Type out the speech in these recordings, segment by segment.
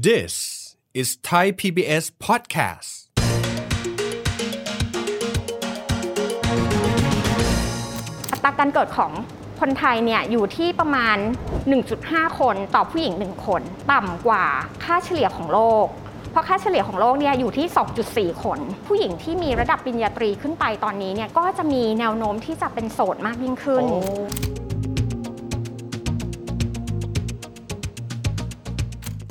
This is Thai PBS podcast. อัตราการเกิดของคนไทยเนี่ยอยู่ที่ประมาณ 1.5 คนต่อผู้หญิง 1 คน ต่ำกว่าค่าเฉลี่ยของโลก เพราะค่าเฉลี่ยของโลกเนี่ยอยู่ที่ 2.4 คน ผู้หญิงที่มีระดับปริญญาตรีขึ้นไปตอนนี้เนี่ยก็จะมีแนวโน้มที่จะเป็นโสดมากยิ่งขึ้น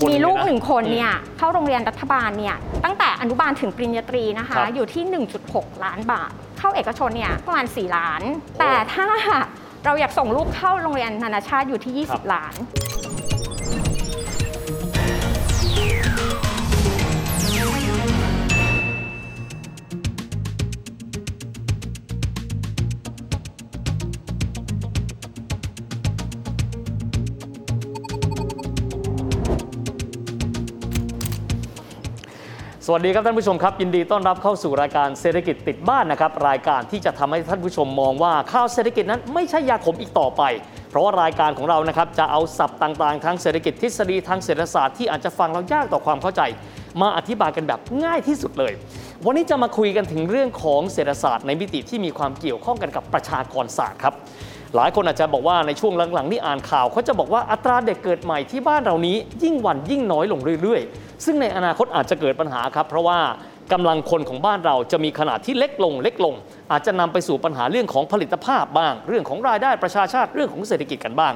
มีลูกหนึ่งคนเนี่ยเข้าโรงเรียนรัฐบาลเนี่ยตั้งแต่อนุบาลถึงปริญญาตรีนะคะครับอยู่ที่ 1.6 ล้านบาท เข้าเอกชนเนี่ยประมาณ 4 ล้าน แต่ถ้าเราอยากส่งลูกเข้าโรงเรียนนานาชาติอยู่ที่ครับ20 ล้าน วัสดีครับท่านผู้ชมครับ ยินดีต้อนรับเข้าสู่รายการเศรษฐกิจติดบ้านนะครับ รายการที่จะทำให้ท่านผู้ชมมองว่าข้าวเศรษฐกิจนั้นไม่ใช่ยาขมอีกต่อไป เพราะว่ารายการของเรานะครับจะเอาศัพท์ต่างๆ ทางเศรษฐกิจทฤษฎีทางเศรษฐศาสตร์ที่อาจจะฟังเรายากต่อความเข้าใจ มาอธิบายกันแบบง่ายที่สุดเลย วันนี้จะมาคุยกันถึงเรื่องของเศรษฐศาสตร์ในมิติที่มีความเกี่ยวข้องกันกับประชากรศาสตร์ครับ หลายคนอาจจะบอกว่าในช่วงหลังๆนี่อ่านข่าวเขาจะบอกว่าอัตราเด็กเกิดใหม่ที่บ้านเรานี้ยิ่งวันยิ่งน้อยลงเรื่อยๆ ซึ่งในอนาคตอาจจะเกิดปัญหาครับ เพราะว่ากำลังคนของบ้านเราจะมีขนาดที่เล็กลงเล็กลง อาจจะนำไปสู่ปัญหาเรื่องของผลิตภาพบ้าง เรื่องของรายได้ประชาชาติเรื่องของเศรษฐกิจกันบ้าง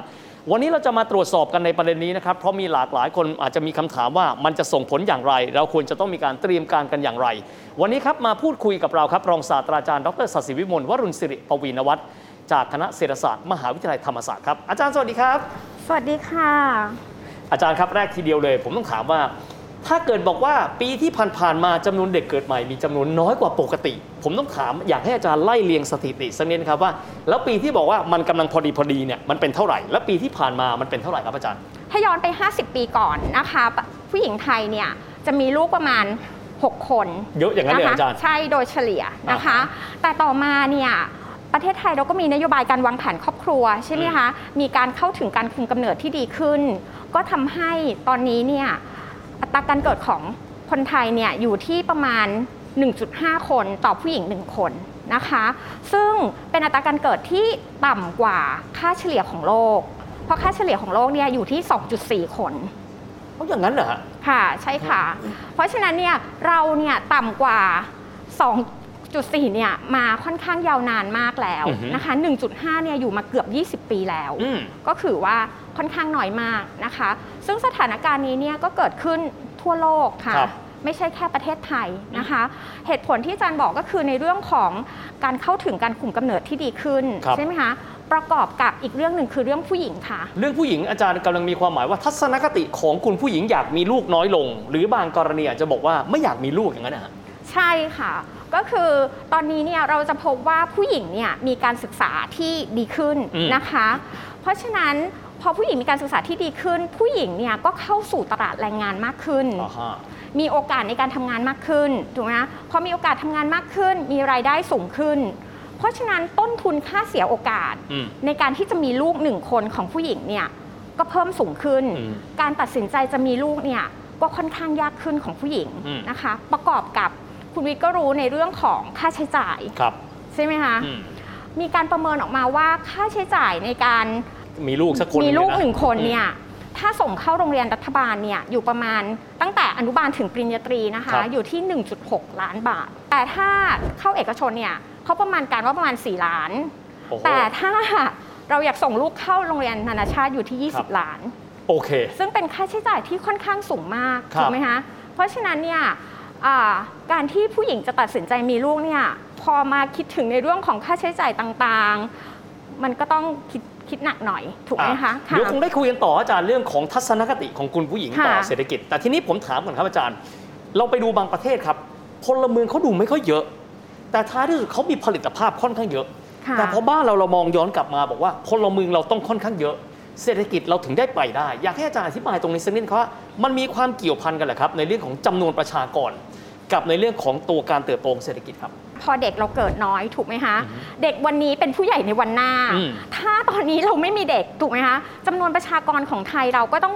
วันนี้เราจะมาตรวจสอบกันในประเด็นนี้นะครับเพราะมีหลากหลายคนอาจจะมีคำถามว่ามันจะส่งผลอย่างไร เราควรจะต้องมีการเตรียมการกันอย่างไร วันนี้ครับมาพูดคุยกับเราครับรองศาสตราจารย์ดรศศิวิมลวรุณสิริปวีนวัฒน์ จากคณะเศรษฐศาสตร์มหาวิทยาลัยธรรมศาสตร์ครับอาจารย์สวัสดีครับ สวัสดีค่ะ อาจารย์ครับแรกทีเดียวเลย ผมต้องถามว่า ถ้าเกิดบอกว่าปีที่ผ่านๆมาจำนวนเด็กเกิดใหม่มีจำนวนน้อยกว่าปกติ ผมต้องถามอยากให้อาจารย์ไล่เรียงสถิติสักนิดนะครับว่า แล้วปีที่บอกว่ามันกำลังพอดีพอดีเนี่ยมันเป็นเท่าไหร่ แล้วปีที่ผ่านมามันเป็นเท่าไหร่ครับอาจารย์ ถ้าย้อนไป 50 ปีก่อนนะคะ ผู้หญิงไทยเนี่ยจะมีลูกประมาณ6 คน เยอะอย่างนั้นเลยเหรออาจารย์ ใช่โดยเฉลี่ยนะคะ แต่ต่อมาเนี่ย ประเทศไทยเราก็มีนโยบายการวางแผนครอบครัวใช่ไหมคะ มีการเข้าถึงการคุมกำเนิดที่ดีขึ้น ก็ทำให้ตอนนี้เนี่ยอัตราการเกิดของคนไทยเนี่ยอยู่ที่ประมาณ 1.5 คนต่อผู้หญิง 1 คนนะคะ ซึ่งเป็นอัตราการเกิดที่ต่ำกว่าค่าเฉลี่ยของโลก เพราะค่าเฉลี่ยของโลกเนี่ยอยู่ที่ 2.4 คนเพราะอย่างนั้นเหรอฮะค่ะ ใช่ค่ะ เพราะฉะนั้นเนี่ยเราเนี่ยต่ำกว่า 2.4เนี่ยมาค่อนข้างยาวนานมากแล้วอือฮึนะคะ 1.5เนี่ยอยู่มาเกือบ 20 ปีแล้วอืมก็คือว่าค่อนข้างน้อยมากนะคะ ซึ่งสถานการณ์นี้เนี่ยก็เกิดขึ้นทั่วโลกค่ะครับไม่ใช่แค่ประเทศไทยนะคะ เหตุผลที่อาจารย์บอกก็คือในเรื่องของการเข้าถึงการคุมกำเนิดที่ดีขึ้นครับใช่ไหมคะประกอบกับอีกเรื่องหนึ่งคือเรื่องผู้หญิงค่ะ เรื่องผู้หญิงอาจารย์กำลังมีความหมายว่าทัศนคติของคุณผู้หญิงอยากมีลูกน้อยลง หรือบางกรณีอาจจะบอกว่าไม่อยากมีลูกอย่างนั้นนะฮะใช่ค่ะ ก็คือตอนนี้เนี่ยเราจะพบว่าผู้หญิงเนี่ยมีการศึกษาที่ดีขึ้นอืมนะคะ เพราะฉะนั้นพอผู้หญิงมีการศึกษาที่ดีขึ้น ผู้หญิงเนี่ยก็เข้าสู่ตลาดแรงงานมากขึ้นอ่าฮะมีโอกาสในการทำงานมากขึ้นถูกไหมคะพอมีโอกาสทำงานมากขึ้น มีรายได้สูงขึ้น เพราะฉะนั้นต้นทุนค่าเสียโอกาสอืมในการที่จะมีลูกหนึ่งคนของผู้หญิงเนี่ยก็เพิ่มสูงขึ้นอืมการตัดสินใจจะมีลูกเนี่ยก็ค่อนข้างยากขึ้นของผู้หญิงอืมนะคะ ประกอบกับ คุณวิทย์ก็รู้ในเรื่องของค่าใช้จ่าย ครับใช่ไหมคะ อืมมีการประเมินออกมาว่าค่าใช้จ่ายในการมีลูกสักคนมีลูกเยะหนึ่งคนเนี่ย ถ้าส่งเข้าโรงเรียนรัฐบาลเนี่ยอยู่ประมาณตั้งแต่อนุบาลถึงปริญญาตรีนะคะครับอยู่ที่ 1.6 ล้านบาท แต่ถ้าเข้าเอกชนเนี่ยเขาประมาณการว่าประมาณ 4 ล้าน โอ้โห แต่ถ้าเราอยากส่งลูกเข้าโรงเรียนนานาชาติอยู่ที่ ครับ 20 ล้าน โอเค ซึ่งเป็นค่าใช้จ่ายที่ค่อนข้างสูงมากครับ ถูกไหมคะ เพราะฉะนั้นเนี่ยอ่า การที่ผู้หญิงจะตัดสินใจมีลูกเนี่ยพอมาคิดถึงในเรื่องของค่าใช้จ่ายต่างๆ มันก็ต้องคิดคิดหนักหน่อย ถูกไหมคะอ่เดี๋ยวคงได้คุยกันต่ออาจารย์เรื่องของทัศนคติของคุณผู้หญิงต่อค่ะเศรษฐกิจ แต่ทีนี้ผมถามก่อนครับอาจารย์ เราไปดูบางประเทศครับพลเมืองเขาดูไม่ค่อยเยอะ แต่ท้ายที่สุดเขามีผลิตภาพค่อนข้างเยอะค่ะแต่พอบ้านเราเรามองย้อนกลับมาบอกว่าพลเมืองเราต้องค่อนข้างเยอะ เศรษฐกิจเราถึงได้ไปได้ อยากให้อาจารย์อธิบายตรงนี้สักนิดครับว่ามันมีความเกี่ยวพันกันเหรอครับ ในเรื่องของจำนวนประชากร กับในเรื่องของตัวการเติบโตของเศรษฐกิจครับ พอเด็กเราเกิดน้อยถูกไหมคะ เด็กวันนี้เป็นผู้ใหญ่ในวันหน้าอืมถ้าตอนนี้เราไม่มีเด็กถูกไหมคะจำนวนประชากรของไทยเราก็ต้อง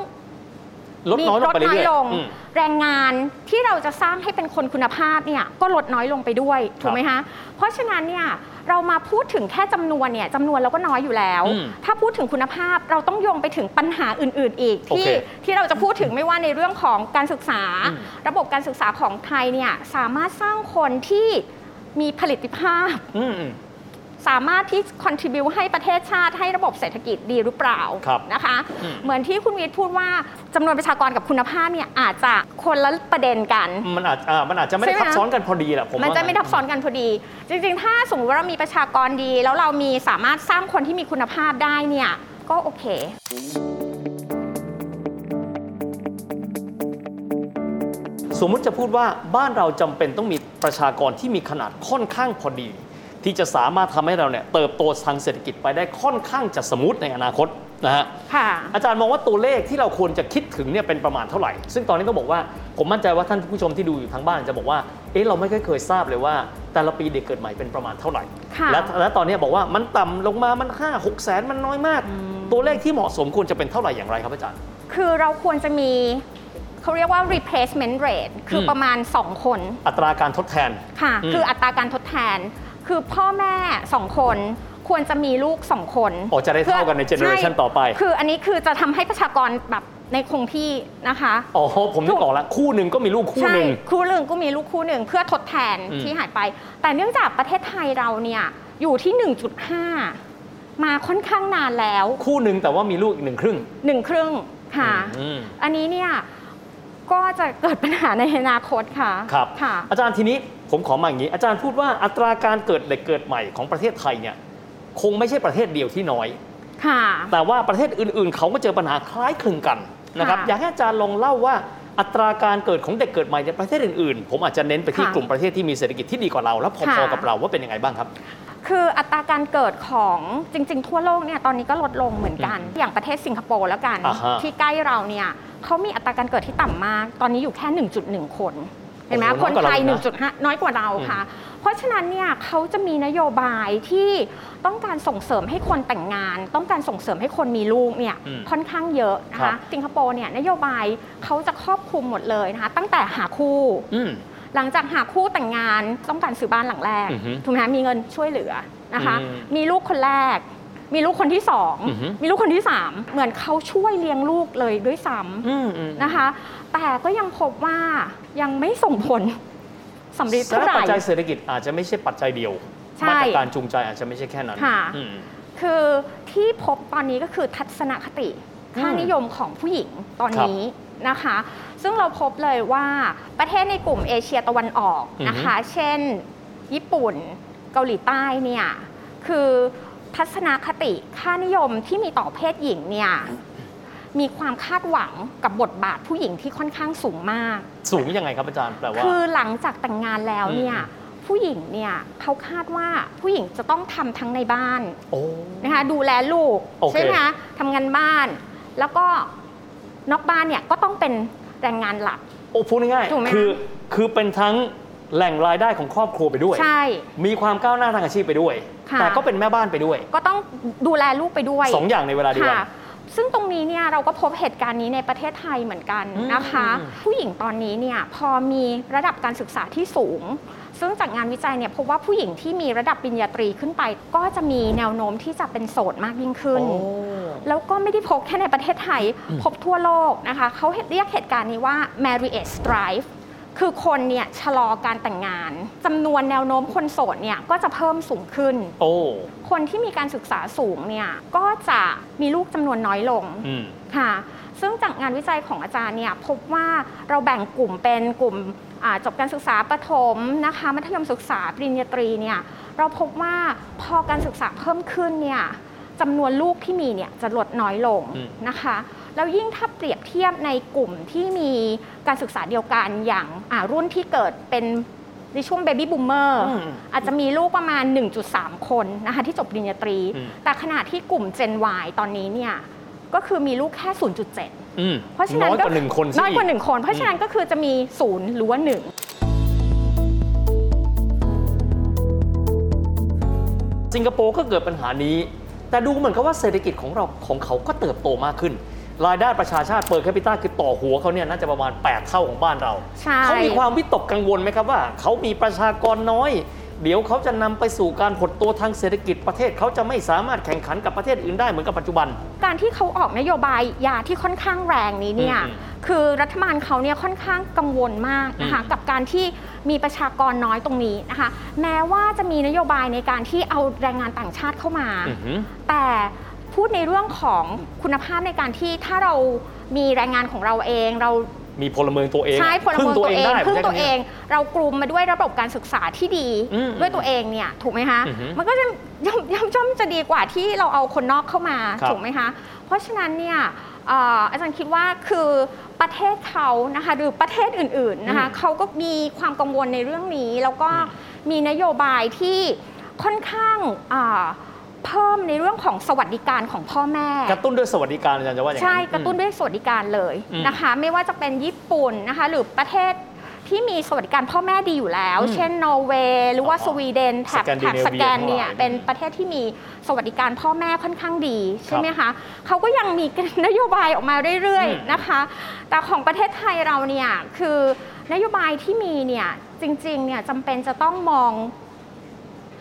ลดน้อยลงไปเรื่อยๆมีลดน้อยลงอืมแรงงานที่เราจะสร้างให้เป็นคนคุณภาพเนี่ยก็ลดน้อยลงไปด้วยถูกไหมคะเพราะฉะนั้นเนี่ย เรามาพูดถึงแค่จำนวนเนี่ยจำนวนเราก็น้อยอยู่แล้วอืมถ้าพูดถึงคุณภาพเราต้องโยงไปถึงปัญหาอื่น ๆ อีกที่โอเคที่เราจะพูดถึงไม่ว่าในเรื่องของการศึกษาอืมระบบการศึกษาของไทยเนี่ยสามารถสร้างคนที่มีผลิตภาพอืมอืม สามารถที่ contribu ให้ประเทศชาติให้ระบบเศรษฐกิจดีหรือเปล่าครับนะคะอืมเหมือนที่คุณวิทย์พูดว่าจำนวนประชากรกับคุณภาพเนี่ยอาจจะคนละประเด็นกัน มันอาจอ่ามันอาจจะไม่ได้ใช่ไหมทับซ้อนกันพอดีแหละผมมันว่าจะไม่ทับซ้อนกันพอดี จริงๆ ถ้าสมมติว่าเรามีประชากรดี แล้วเรามีสามารถสร้างคนที่มีคุณภาพได้เนี่ยก็โอเคสมมุติจะพูดว่าบ้านเราจำเป็นต้องมีประชากรที่มีขนาดค่อนข้างพอดี ที่จะสามารถทำให้เราเนี่ยเติบโตทางเศรษฐกิจไปได้ค่อนข้างจะสมูทในอนาคตนะฮะค่ะอาจารย์มองว่าตัวเลขที่เราควรจะคิดถึงเนี่ยเป็นประมาณเท่าไหร่ ซึ่งตอนนี้ต้องบอกว่าผมมั่นใจว่าท่านผู้ชมที่ดูอยู่ทางบ้านจะบอกว่า เอ๊ะเราไม่เคยทราบเลยว่า แต่ละปีเด็กเกิดใหม่เป็นประมาณเท่าไหร่ค่ะและและตอนนี้บอกว่ามันต่ำลงมามันห้าหกแสนมันน้อยมาก ตัวเลขที่เหมาะสมควรจะเป็นเท่าไหร่อย่างไรครับอาจารย์ คือเราควรจะมีเขาเรียกว่า replacement rate คืออมประมาณ 2 คน อัตราการทดแทน ค่ะอืมคืออัตราการทดแทน คือพ่อแม่2คนควรจะมีลูก2คนอ๋อจะได้เท่ากันใน generation ช่ต่อไป คืออันนี้คือจะทำให้ประชากรแบบในคงที่นะคะอ๋อผมนึกออกแล้วคู่หนึ่งก็มีลูกคู่ใช่หนึ่งคู่หนึ่งก็มีลูกคู่หนึ่งเพื่อทดแทนอืมที่หายไป แต่เนื่องจากประเทศไทยเราเนี่ยอยู่ที่ 1.5 มาค่อนข้างนานแล้ว คู่หนึ่งแต่ว่ามีลูกอีกหนึ่งครึ่งหนึ่งครึ่งค่ะอืมอันนี้เนี่ยก็จะเกิดปัญหาในอนาคตค่ะครับค่ะอาจารย์ทีนี้ ผมขอมาอย่างนี้ อาจารย์พูดว่าอัตราการเกิดเด็กเกิดใหม่ของประเทศไทยเนี่ยคงไม่ใช่ประเทศเดียวที่น้อยค่ะแต่ว่าประเทศอื่นๆ เขาก็เจอปัญหาคล้ายคลึงกันนะครับค่ะอยากให้อาจารย์ลองเล่าว่าอัตราการเกิดของเด็กเกิดใหม่ในประเทศอื่นๆ ผมอาจจะเน้นไปที่ค่ะกลุ่มประเทศที่มีเศรษฐกิจที่ดีกว่าเรา และพอค่ะๆกับเราว่าเป็นยังไงบ้างครับ คืออัตราการเกิดของจริง ๆ ทั่วโลกเนี่ยตอนนี้ก็ลดลงเหมือนกัน อย่างประเทศสิงคโปร์แล้วกันอ่าฮะที่ใกล้เราเนี่ยเขามีอัตราการเกิดที่ต่ำมาก ตอนนี้อยู่แค่ 1.1 คน เห็นไหมโอ้โหคนไทยน้อยกว่าเรานะ1.5 น้อยกว่าเราค่ะ เพราะฉะนั้นเนี่ยเขาจะมีนโยบายที่ต้องการส่งเสริมให้คนแต่งงาน ต้องการส่งเสริมให้คนมีลูกเนี่ยอืมค่อนข้างเยอะนะครัคะบ สิงคโปร์เนี่ยนโยบายเขาจะครอบคลุมหมดเลยนะคะ ตั้งแต่หาคู่ อืม หลังจากหาคู่แต่งงานต้องการซื้อบ้านหลังแรกอือฮึถูกไหมคะมีเงินช่วยเหลือนะคะ อืมมีลูกคนแรก มีลูกคนที่สองอือฮึ มีลูกคนที่สามเหมือนเขาช่วยเลี้ยงลูกเลยด้วยซ้อืมอืมำนะคะ แต่ก็ยังพบว่ายังไม่ส่งผลสำเร็จและเท่าไหร่ปัจจัยเศรษฐกิจอาจจะไม่ใช่ปัจจัยเดียวใช่มาตรการจูงใจอาจจะไม่ใช่แค่นั้นค่ะ อืม คือที่พบตอนนี้ก็คือทัศนคติค่าอืมนิยมของผู้หญิงตอนนี้นะคะ ซึ่งเราพบเลยว่าประเทศในกลุ่มเอเชียตะวันออกนะคะ เช่น ญี่ปุ่นเกาหลีใต้เนี่ยคือ ทัศนคติค่านิยมที่มีต่อเพศหญิงเนี่ยมีความคาดหวังกับบทบาทผู้หญิงที่ค่อนข้างสูงมาก สูงยังไงครับอาจารย์แปลว่า คือหลังจากแต่งงานแล้วเนี่ยอืมผู้หญิงเนี่ยเขาคาดว่าผู้หญิงจะต้องทำทั้งในบ้านโอ้นะคะดูแลลูกโอเคใช่ไหมคะทำงานบ้าน แล้วก็นอกบ้านเนี่ยก็ต้องเป็นแรงงานหลัก โอ้พูดง่ายถูกไหมๆคือคือเป็นทั้ง แหล่งรายได้ของครอบครัวไปด้วย ใช่ มีความก้าวหน้าทางอาชีพไปด้วย ค่ะ แต่ก็เป็นแม่บ้านไปด้วยก็ต้องดูแลลูกไปด้วย สองอย่างในเวลาเดียวกัค่ะนซึ่งตรงนี้เนี่ยเราก็พบเหตุการณ์นี้ในประเทศไทยเหมือนกันนะคะ อืม ผู้หญิงตอนนี้เนี่ยพอมีระดับการศึกษาที่สูง ซึ่งจากงานวิจัยเนี่ยพบว่าผู้หญิงที่มีระดับปริญญาตรีขึ้นไป ก็จะมีแนวโน้มที่จะเป็นโสดมากยิ่งขึ้น โอ้ แล้วก็ไม่ได้พบแค่ในประเทศไทยอืมพบทั่วโลกนะคะ เขาเรียกเหตุการณ์นี้ว่า marriage strife คือคนเนี่ยชะลอการแต่งงานจำนวนแนวโน้มคนโสดเนี่ยก็จะเพิ่มสูงขึ้น โอ้ คนที่มีการศึกษาสูงเนี่ยก็จะมีลูกจำนวนน้อยลงอืม ค่ะ ซึ่งจากงานวิจัยของอาจารย์เนี่ยพบว่าเราแบ่งกลุ่มเป็นกลุ่มอ่าจบการศึกษาประถมนะคะมัธยมศึกษาปริญญาตรีเนี่ยเราพบว่าพอการศึกษาเพิ่มขึ้นเนี่ยจำนวนลูกที่มีเนี่ยจะลดน้อยลงอืม นะคะ แล้วยิ่งถ้าเปรียบเทียบในกลุ่มที่มีการศึกษาเดียวกันอย่างอ่ารุ่นที่เกิดเป็นในช่วง baby boomer อืมอาจจะมีลูกประมาณ 1.3 คนนะคะที่จบปริญญาตรีอืมแต่ขณะที่กลุ่ม Gen Y ตอนนี้เนี่ยก็คือมีลูกแค่ 0.7อืมเพราะฉะนั้นน้อยกว่าหนึ่งคนซะน้อยกว่าอีหนึ่งคน เพราะฉะนั้นก็คือจะมีศูนย์หรือว่าหนึ่งสิงคโปร์ก็เกิดปัญหานี้ แต่ดูเหมือนกับว่าเศรษฐกิจของเราของเขาก็เติบโตมากขึ้น รายได้ประชาชาติ per capita คือต่อหัวเขาเนี่ยน่าจะประมาณ 8 เท่าของบ้านเราใช่เขามีความวิตกกังวลไหมครับว่าเขามีประชากรน้อย เดี๋ยวเขาจะนำไปสู่การหดตัวทางเศรษฐกิจประเทศเขาจะไม่สามารถแข่งขันกับประเทศอื่นได้เหมือนกับปัจจุบัน การที่เขาออกนโยบายยาที่ค่อนข้างแรงนี้เนี่ยอืมคือรัฐบาลเขาเนี่ยค่อนข้างกังวลมากนะคะอืมกับการที่มีประชากรน้อยตรงนี้นะคะ แม้ว่าจะมีนโยบายในการที่เอาแรงงานต่างชาติเข้ามาอือหือแต่ พูดในเรื่องของคุณภาพในการที่ถ้าเรามีแรงงานของเราเอง เรามีพลเมืองตัวเองใช้พลเมืองตัวเองได้พึ่งผมใช้ตัวคำเอนี้งเรากลุ่มมาด้วยระบบการศึกษาที่ดีอืมด้วยตัวเองเนี่ยถูกไหมคะอือฮึมันก็จะย่อมย่อมย่อมจะดีกว่าที่เราเอาคนนอกเข้ามาครับถูกไหมคะ เพราะฉะนั้นเนี่ยเอ่ออาจารย์คิดว่าคือประเทศเขานะคะหรือประเทศอื่นๆนะคะอืมเขาก็มีความกังวลในเรื่องนี้ แล้วก็อืมมีนโยบายที่ค่อนข้างอ่า เพิ่มในเรื่องของสวัสดิการของพ่อแม่ กระตุ้นด้วยสวัสดิการอาจารย์จะว่าอย่างใช่นั้นกระตุ้นด้วยสวัสดิการเลยอืมนะคะ ไม่ว่าจะเป็นญี่ปุ่นนะคะ หรือประเทศที่มีสวัสดิการพ่อแม่ดีอยู่แล้วอืมเช่นนอร์เวย์หรือว่าอ๋อสวีเดนแถบสแกนดิแถบเนเวียสแกนเนี่ยทั้งหลายเป็นประเทศที่มีสวัสดิการพ่อแม่ค่อนข้างดีใช่ไหมคะเขาก็ยังมีนโยบายออกมาเรื่อยอืมๆนะคะ แต่ของประเทศไทยเราเนี่ยคือนโยบายที่มีเนี่ยจริงๆเนี่ยจำเป็นจะต้องมอง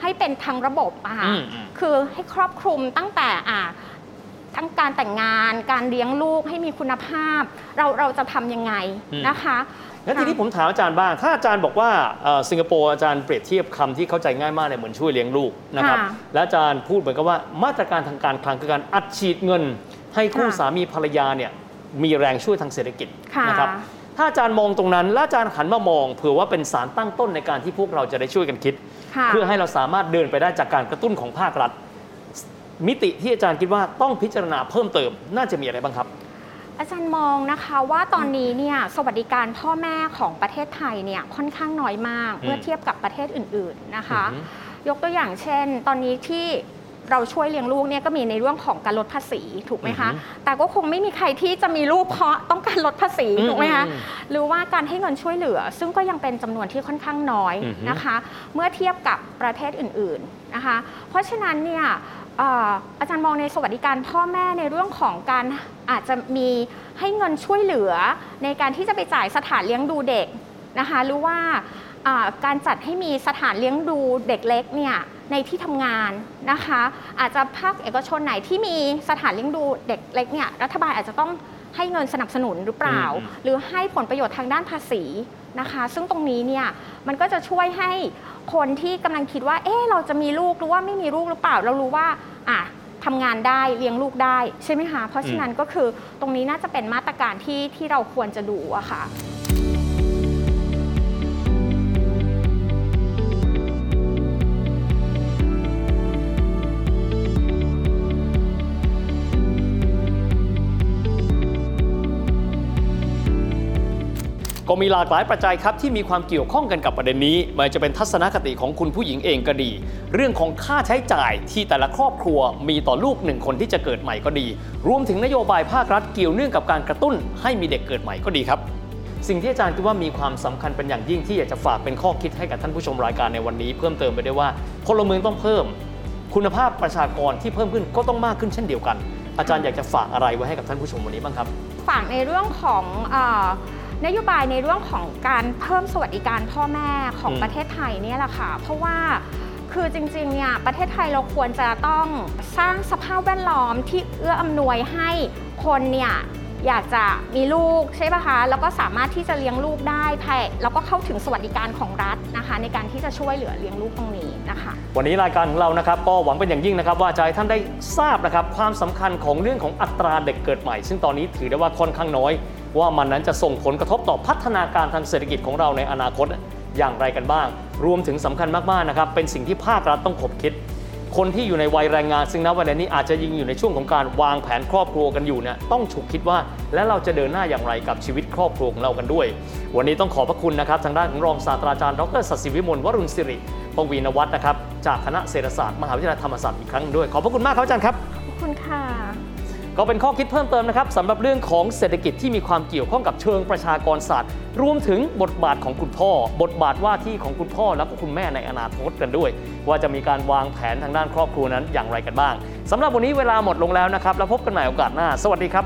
ให้เป็นทั้งระบบอะค่ะอืมอืม คือให้ครอบคลุมตั้งแต่อ่าทั้งการแต่งงานการเลี้ยงลูกให้มีคุณภาพ เราเราจะทำยังไงอืมนะคะงั้นทีนี้ผมถามอาจารย์บ้าง ถ้าอาจารย์บอกว่าเอ่อสิงคโปร์อาจารย์เปรียบเทียบคำที่เข้าใจง่ายมากเนี่ยเหมือนช่วยเลี้ยงลูกนะครับค่ะและอาจารย์พูดเหมือนกับว่ามาตรการทางการคลังคือการอัดฉีดเงิน ให้คู่ค่ะสามีภรรยาเนี่ยมีแรงช่วยทางเศรษฐกิจค่ะนะครับ ถ้าอาจารย์มองตรงนั้นและอาจารย์หันมามองเผื่อว่าเป็นสารตั้งต้นในการที่พวกเราจะได้ช่วยกันคิดค่ะเพื่อให้เราสามารถเดินไปได้จากการกระตุ้นของภาครัฐ มิติที่อาจารย์คิดว่าต้องพิจารณาเพิ่มเติม น่าจะมีอะไรบ้างครับ อาจารย์มองนะคะว่าตอนนี้เนี่ยสวัสดิการพ่อแม่ของประเทศไทยเนี่ยค่อนข้างน้อยมากอืมเมื่อเทียบกับประเทศอื่น ๆนะคะอือฮึยกตัวอย่างเช่น ตอนนี้ที่ เราช่วยเลี้ยงลูกเนี่ยก็มีในเรื่องของการลดภาษีถูกไหมคะอือฮึแต่ก็คงไม่มีใครที่จะมีลูกเพราะต้องการลดภาษีอืมถูกไหมคะอืมหรือว่าการให้เงินช่วยเหลือ ซึ่งก็ยังเป็นจำนวนที่ค่อนข้างน้อยอือฮึนะคะ เมื่อเทียบกับประเทศอื่นๆนะคะ เพราะฉะนั้นเนี่ยเอ่ออาจารย์มองในสวัสดิการพ่อแม่ในเรื่องของการอาจจะมีให้เงินช่วยเหลือ ในการที่จะไปจ่ายสถานเลี้ยงดูเด็กนะคะ หรือว่าอ่า การจัดให้มีสถานเลี้ยงดูเด็กเล็กเนี่ยในที่ทำงานนะคะ อาจจะภาคเอกชนไหนที่มีสถานเลี้ยงดูเด็กเล็กเนี่ยรัฐบาลอาจจะต้องให้เงินสนับสนุนหรือเปล่าอืมหรือให้ผลประโยชน์ทางด้านภาษีนะคะ ซึ่งตรงนี้เนี่ยมันก็จะช่วยให้คนที่กำลังคิดว่า เอ๊ะเราจะมีลูกหรือว่าไม่มีลูกหรือเปล่า เรารู้ว่าอะทำงานได้เลี้ยงลูกได้ใช่ไหมคะเพราะฉะนั้นก็คือตรงนี้น่าจะเป็นมาตรการที่ที่เราควรจะดูอะค่ะก็ มีหลากหลายปัจจัยครับที่มีความเกี่ยวข้องกันกับประเด็นนี้ไม่ว่าจะเป็นทัศนคติของคุณผู้หญิงเองก็ดี เรื่องของค่าใช้จ่ายที่แต่ละครอบครัวมีต่อลูกหนึ่งคนที่จะเกิดใหม่ก็ดี รวมถึงนโยบายภาครัฐเกี่ยวเนื่องกับการกระตุ้นให้มีเด็กเกิดใหม่ก็ดีครับสิ่งที่อาจารย์คิดว่ามีความสำคัญเป็นอย่างยิ่งที่อยากจะฝากเป็นข้อคิดให้กับท่านผู้ชมรายการในวันนี้ เพิ่มเติมไปด้วยว่าพลเมืองต้องเพิ่ม คุณภาพประชากรที่เพิ่มขึ้นก็ต้องมากขึ้นเช่นเดียวกัน อาจารย์อยากจะฝากอะไรไว้ให้กับท่านผู้ชมวันนี้บ้างครับ ฝากในเรื่องของอ นโยบายในเรื่องของการเพิ่มสวัสดิการพ่อแม่ของอืมประเทศไทยเนี่ยแหละค่ะ เพราะว่าคือจริงๆ เนี่ยประเทศไทยเราควรจะต้องสร้างสภาพแวดล้อมที่เอื้ออำนวยให้คนเนี่ยอยากจะมีลูกใช่ปะคะแล้วก็สามารถที่จะเลี้ยงลูกได้ภายแล้วก็เข้าถึงสวัสดิการของรัฐนะคะ ในการที่จะช่วยเหลือเลี้ยงลูกตรงนี้นะคะ วันนี้รายการของเรานะครับก็หวังเป็นอย่างยิ่งนะครับ ว่าจะให้ท่านได้ทราบนะครับความสำคัญของเรื่องของอัตราเด็กเกิดใหม่ ซึ่งตอนนี้ถือได้ว่าค่อนข้างน้อย ว่ามันนั้นจะส่งผลกระทบต่อพัฒนาการทางเศรษฐกิจของเราในอนาคตอย่างไรกันบ้าง รวมถึงสำคัญมากๆนะครับเป็นสิ่งที่ภาครัฐต้องขบคิด คนที่อยู่ในวัยแรงงานซึ่งณวันนี้อาจจะยิงอยู่ในช่วงของการวางแผนครอบครัวกันอยู่เนี่ยต้องฉุกคิดว่า และเราจะเดินหน้าอย่างไรกับชีวิตครอบครัวของเรากันด้วย วันนี้ต้องขอบพระคุณนะครับทางด้านของรองศาสตราจารย์ดรศศิวิมลวรุณสิริปวีณวัฒน์นะครับจากคณะเศรษฐศาสตร์มหาวิทยาลัยธรรมศาสตร์อีกครั้งหนึ่งด้วย ขอบพระคุณมากครับอาจารย์ครับขอบคุณค่ะ ก็เป็นข้อคิดเพิ่มเติมนะครับสำหรับเรื่องของเศรษฐกิจที่มีความเกี่ยวข้องกับเชิงประชากรศาสตร์ รวมถึงบทบาทของคุณพ่อ บทบาทว่าที่ของคุณพ่อและก็คุณแม่ในอนาคตกันด้วย ว่าจะมีการวางแผนทางด้านครอบครัวนั้นอย่างไรกันบ้างสำหรับวันนี้เวลาหมดลงแล้วนะครับแล้วพบกันใหม่โอกาสหน้า สวัสดีครับ